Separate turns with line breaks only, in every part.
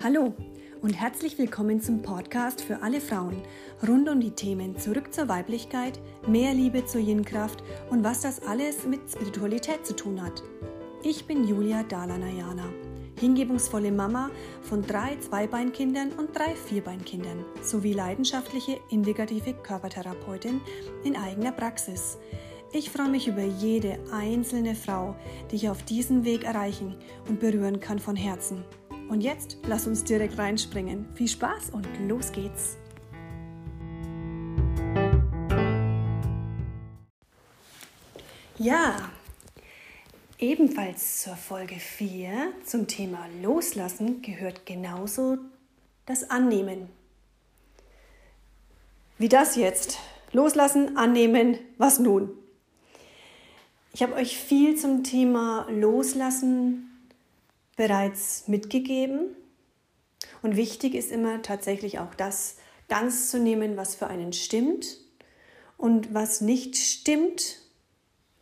Hallo und herzlich willkommen zum Podcast für alle Frauen rund um die Themen Zurück zur Weiblichkeit, mehr Liebe zur Yin-Kraft und was das alles mit Spiritualität zu tun hat. Ich bin Julia Dalanayana, hingebungsvolle Mama von drei Zweibeinkindern und drei Vierbeinkindern sowie leidenschaftliche integrative Körpertherapeutin in eigener Praxis. Ich freue mich über jede einzelne Frau, die ich auf diesem Weg erreichen und berühren kann von Herzen. Und jetzt lass uns direkt reinspringen. Viel Spaß und los geht's! Ja, ebenfalls zur Folge 4 zum Thema Loslassen gehört genauso das Annehmen. Wie das jetzt? Loslassen, annehmen, was nun? Ich habe euch viel zum Thema Loslassen bereits mitgegeben. Und wichtig ist immer tatsächlich auch das ganz zu nehmen, was für einen stimmt und was nicht stimmt,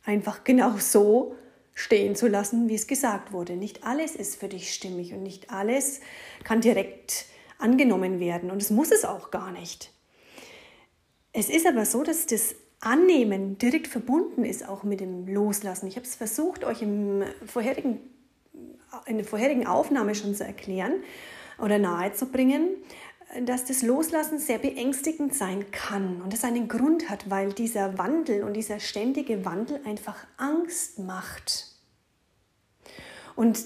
einfach genau so stehen zu lassen, wie es gesagt wurde. Nicht alles ist für dich stimmig und nicht alles kann direkt angenommen werden und es muss es auch gar nicht. Es ist aber so, dass das Annehmen direkt verbunden ist auch mit dem Loslassen. Ich habe es versucht, euch im vorherigen in der vorherigen Aufnahme schon zu erklären oder nahezubringen, dass das Loslassen sehr beängstigend sein kann und es einen Grund hat, weil dieser Wandel und dieser ständige Wandel einfach Angst macht. Und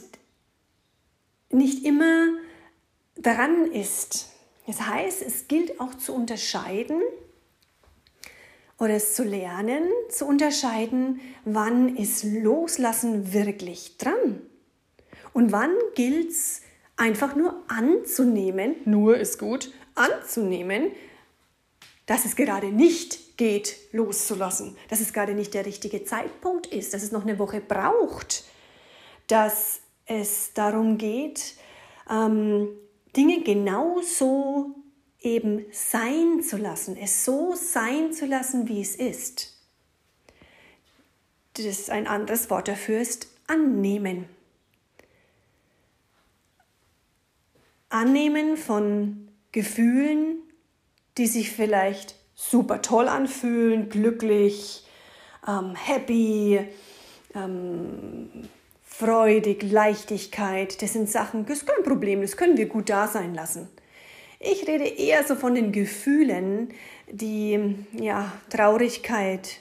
nicht immer dran ist. Das heißt, es gilt auch zu unterscheiden oder es zu lernen, zu unterscheiden, wann ist Loslassen wirklich dran und wann gilt es einfach nur anzunehmen, nur ist gut, anzunehmen, dass es gerade nicht geht, loszulassen, dass es gerade nicht der richtige Zeitpunkt ist, dass es noch eine Woche braucht, dass es darum geht, ähm, Dinge genauso eben sein zu lassen, es so sein zu lassen, wie es ist. Das ist ein anderes Wort dafür ist annehmen. Annehmen von Gefühlen, die sich vielleicht super toll anfühlen, glücklich, ähm, happy, ähm, freudig, Leichtigkeit. Das sind Sachen, das ist kein Problem, das können wir gut da sein lassen. Ich rede eher so von den Gefühlen, die ja, Traurigkeit,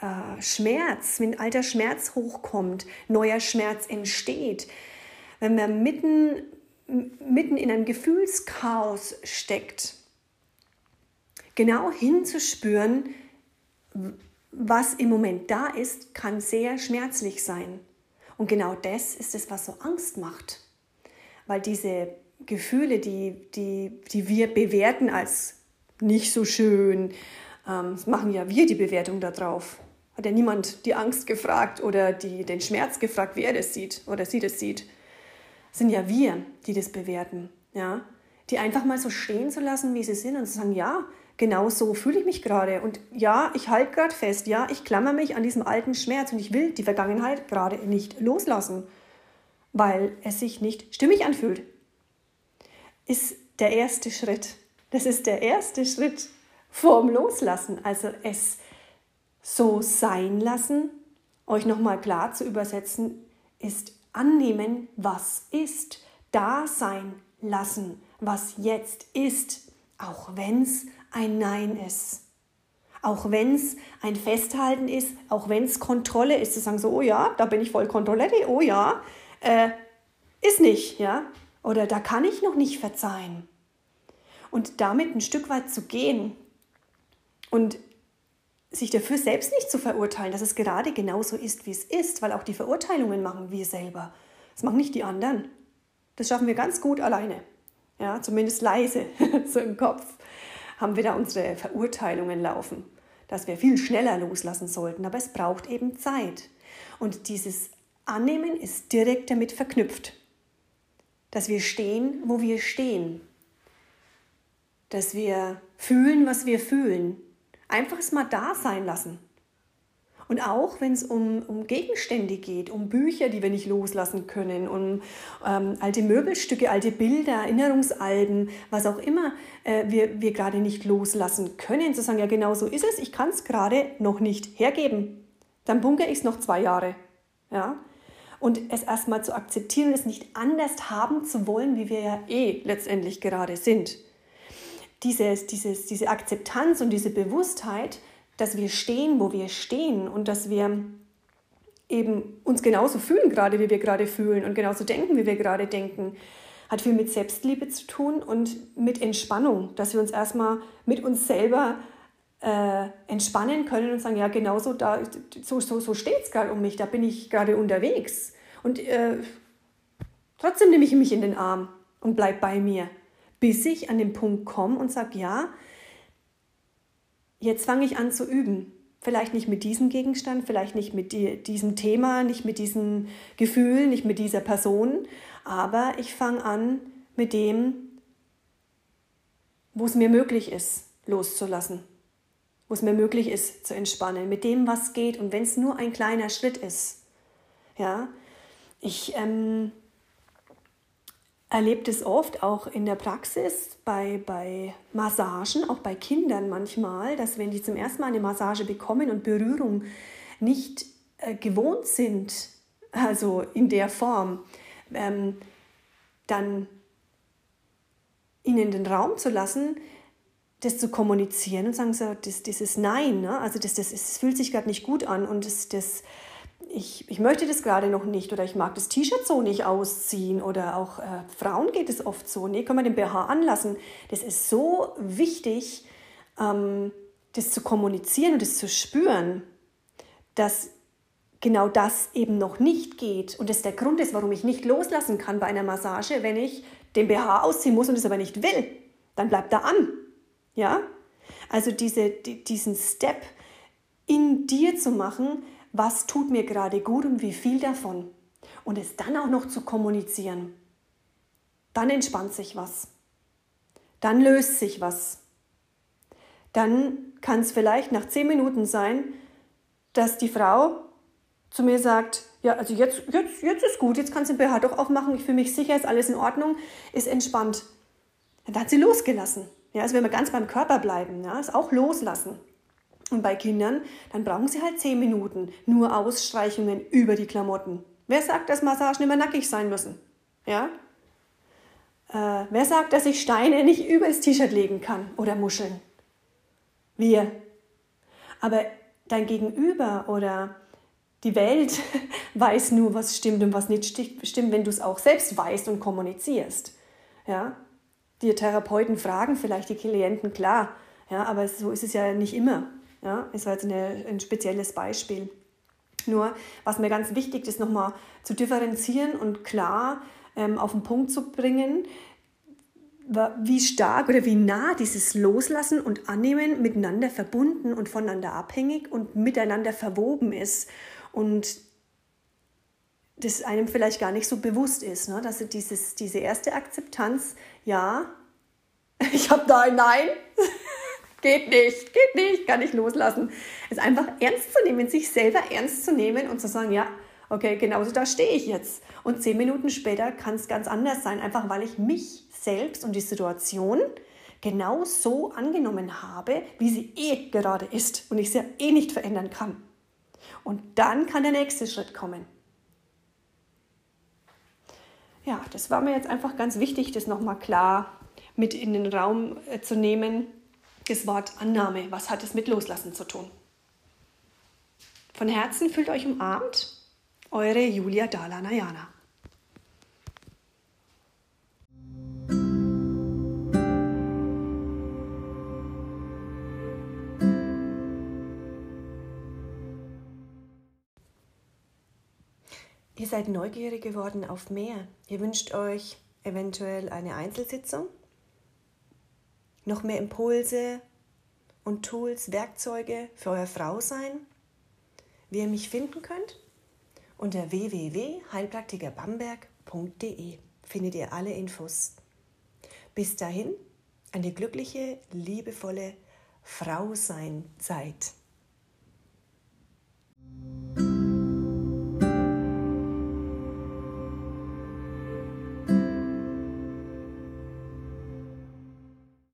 äh, Schmerz, wenn alter Schmerz hochkommt, neuer Schmerz entsteht. Wenn wir mitten mitten in einem Gefühlschaos steckt, genau hinzuspüren, was im Moment da ist, kann sehr schmerzlich sein. Und genau das ist es, was so Angst macht. Weil diese Gefühle, die, die, die wir bewerten als nicht so schön, ähm, das machen ja wir die Bewertung darauf. Hat ja niemand die Angst gefragt oder die, den Schmerz gefragt, wie er das sieht oder sie das sieht sind ja wir, die das bewerten. Ja? Die einfach mal so stehen zu lassen, wie sie sind und zu sagen, ja, genau so fühle ich mich gerade. Und ja, ich halte gerade fest, ja, ich klammer mich an diesem alten Schmerz und ich will die Vergangenheit gerade nicht loslassen, weil es sich nicht stimmig anfühlt. Ist der erste Schritt. Das ist der erste Schritt vorm Loslassen. Also es so sein lassen, euch nochmal klar zu übersetzen, ist annehmen, was ist, da sein lassen, was jetzt ist, auch wenn es ein Nein ist. Auch wenn es ein Festhalten ist, auch wenn es Kontrolle ist, zu sagen so, oh ja, da bin ich voll Kontrolle, oh ja, äh, ist nicht, ja, oder da kann ich noch nicht verzeihen. Und damit ein Stück weit zu gehen und sich dafür selbst nicht zu verurteilen, dass es gerade genauso ist, wie es ist, weil auch die Verurteilungen machen wir selber. Das machen nicht die anderen. Das schaffen wir ganz gut alleine. Ja, zumindest leise, so im Kopf, haben wir da unsere Verurteilungen laufen, dass wir viel schneller loslassen sollten. Aber es braucht eben Zeit. Und dieses Annehmen ist direkt damit verknüpft, dass wir stehen, wo wir stehen, dass wir fühlen, was wir fühlen, Einfach es mal da sein lassen. Und auch wenn es um, um Gegenstände geht, um Bücher, die wir nicht loslassen können, um ähm, alte Möbelstücke, alte Bilder, Erinnerungsalben, was auch immer äh, wir, wir gerade nicht loslassen können, zu sagen, ja genau so ist es, ich kann es gerade noch nicht hergeben. Dann bunkere ich es noch zwei Jahre. Ja? Und es erstmal zu akzeptieren es nicht anders haben zu wollen, wie wir ja eh letztendlich gerade sind. Dieses, dieses, diese Akzeptanz und diese Bewusstheit, dass wir stehen, wo wir stehen und dass wir eben uns genauso fühlen gerade, wie wir gerade fühlen und genauso denken, wie wir gerade denken, hat viel mit Selbstliebe zu tun und mit Entspannung, dass wir uns erstmal mit uns selber äh, entspannen können und sagen, ja, genauso da, so, so, so steht es gerade um mich, da bin ich gerade unterwegs. Und äh, trotzdem nehme ich mich in den Arm und bleib bei mir, bis ich an den Punkt komme und sage, ja, jetzt fange ich an zu üben. Vielleicht nicht mit diesem Gegenstand, vielleicht nicht mit diesem Thema, nicht mit diesem Gefühl, nicht mit dieser Person, aber ich fange an mit dem, wo es mir möglich ist, loszulassen, wo es mir möglich ist, zu entspannen, mit dem, was geht und wenn es nur ein kleiner Schritt ist. Ja, ich ähm, erlebe das oft auch in der Praxis, bei, bei Massagen, auch bei Kindern manchmal, dass wenn die zum ersten Mal eine Massage bekommen und Berührung nicht äh, gewohnt sind, also in der Form, ähm, dann ihnen den Raum zu lassen, das zu kommunizieren und sagen so, das, dieses Nein, ne? also das, das, das fühlt sich gerade nicht gut an und das, das ich, ich möchte das gerade noch nicht oder ich mag das T-Shirt so nicht ausziehen oder auch äh, Frauen geht es oft so, nee, können wir den BH anlassen. Das ist so wichtig, ähm, das zu kommunizieren und das zu spüren, dass genau das eben noch nicht geht und das der Grund ist, warum ich nicht loslassen kann bei einer Massage, wenn ich den BH ausziehen muss und es aber nicht will, dann bleibt er an. Ja? Also diese, die, diesen Step in dir zu machen, was tut mir gerade gut und wie viel davon. Und es dann auch noch zu kommunizieren. Dann entspannt sich was. Dann löst sich was. Dann kann es vielleicht nach zehn Minuten sein, dass die Frau zu mir sagt, ja, also jetzt, jetzt, jetzt ist gut, jetzt kannst du den BH doch aufmachen, ich fühle mich sicher, ist alles in Ordnung, ist entspannt. Dann hat sie losgelassen. Ja, also wenn wir ganz beim Körper bleiben, ja, ist auch loslassen. Und bei Kindern, dann brauchen sie halt zehn Minuten, nur Ausstreichungen über die Klamotten. Wer sagt, dass Massagen immer nackig sein müssen? Ja? Äh, wer sagt, dass ich Steine nicht über das T-Shirt legen kann oder Muscheln? Wir. Aber dein Gegenüber oder die Welt weiß nur, was stimmt und was nicht stimmt, wenn du es auch selbst weißt und kommunizierst. Ja? Die Therapeuten fragen vielleicht die Klienten, klar, ja, aber so ist es ja nicht immer. Ja, ist halt eine, ein spezielles Beispiel. Nur, was mir ganz wichtig ist, nochmal zu differenzieren und klar ähm, auf den Punkt zu bringen, wie stark oder wie nah dieses Loslassen und Annehmen miteinander verbunden und voneinander abhängig und miteinander verwoben ist. Und das einem vielleicht gar nicht so bewusst ist, ne? dass dieses, diese erste Akzeptanz, ja, ich habe da ein Nein, geht nicht, geht nicht, kann ich loslassen. Es einfach ernst zu nehmen, sich selber ernst zu nehmen und zu sagen, ja, okay, genauso da stehe ich jetzt. Und zehn Minuten später kann es ganz anders sein, einfach weil ich mich selbst und die Situation genau so angenommen habe, wie sie eh gerade ist und ich sie eh nicht verändern kann. Und dann kann der nächste Schritt kommen. Ja, das war mir jetzt einfach ganz wichtig, das nochmal klar mit in den Raum äh, zu nehmen das Wort Annahme. Was hat es mit Loslassen zu tun? Von Herzen fühlt euch umarmt, eure Julia Dala-Nayana. Ihr seid neugierig geworden auf mehr. Ihr wünscht euch eventuell eine Einzelsitzung noch mehr Impulse und Tools, Werkzeuge für euer Frausein, wie ihr mich finden könnt? Unter www.heilpraktikerbamberg.de findet ihr alle Infos. Bis dahin, eine glückliche, liebevolle Frau sein.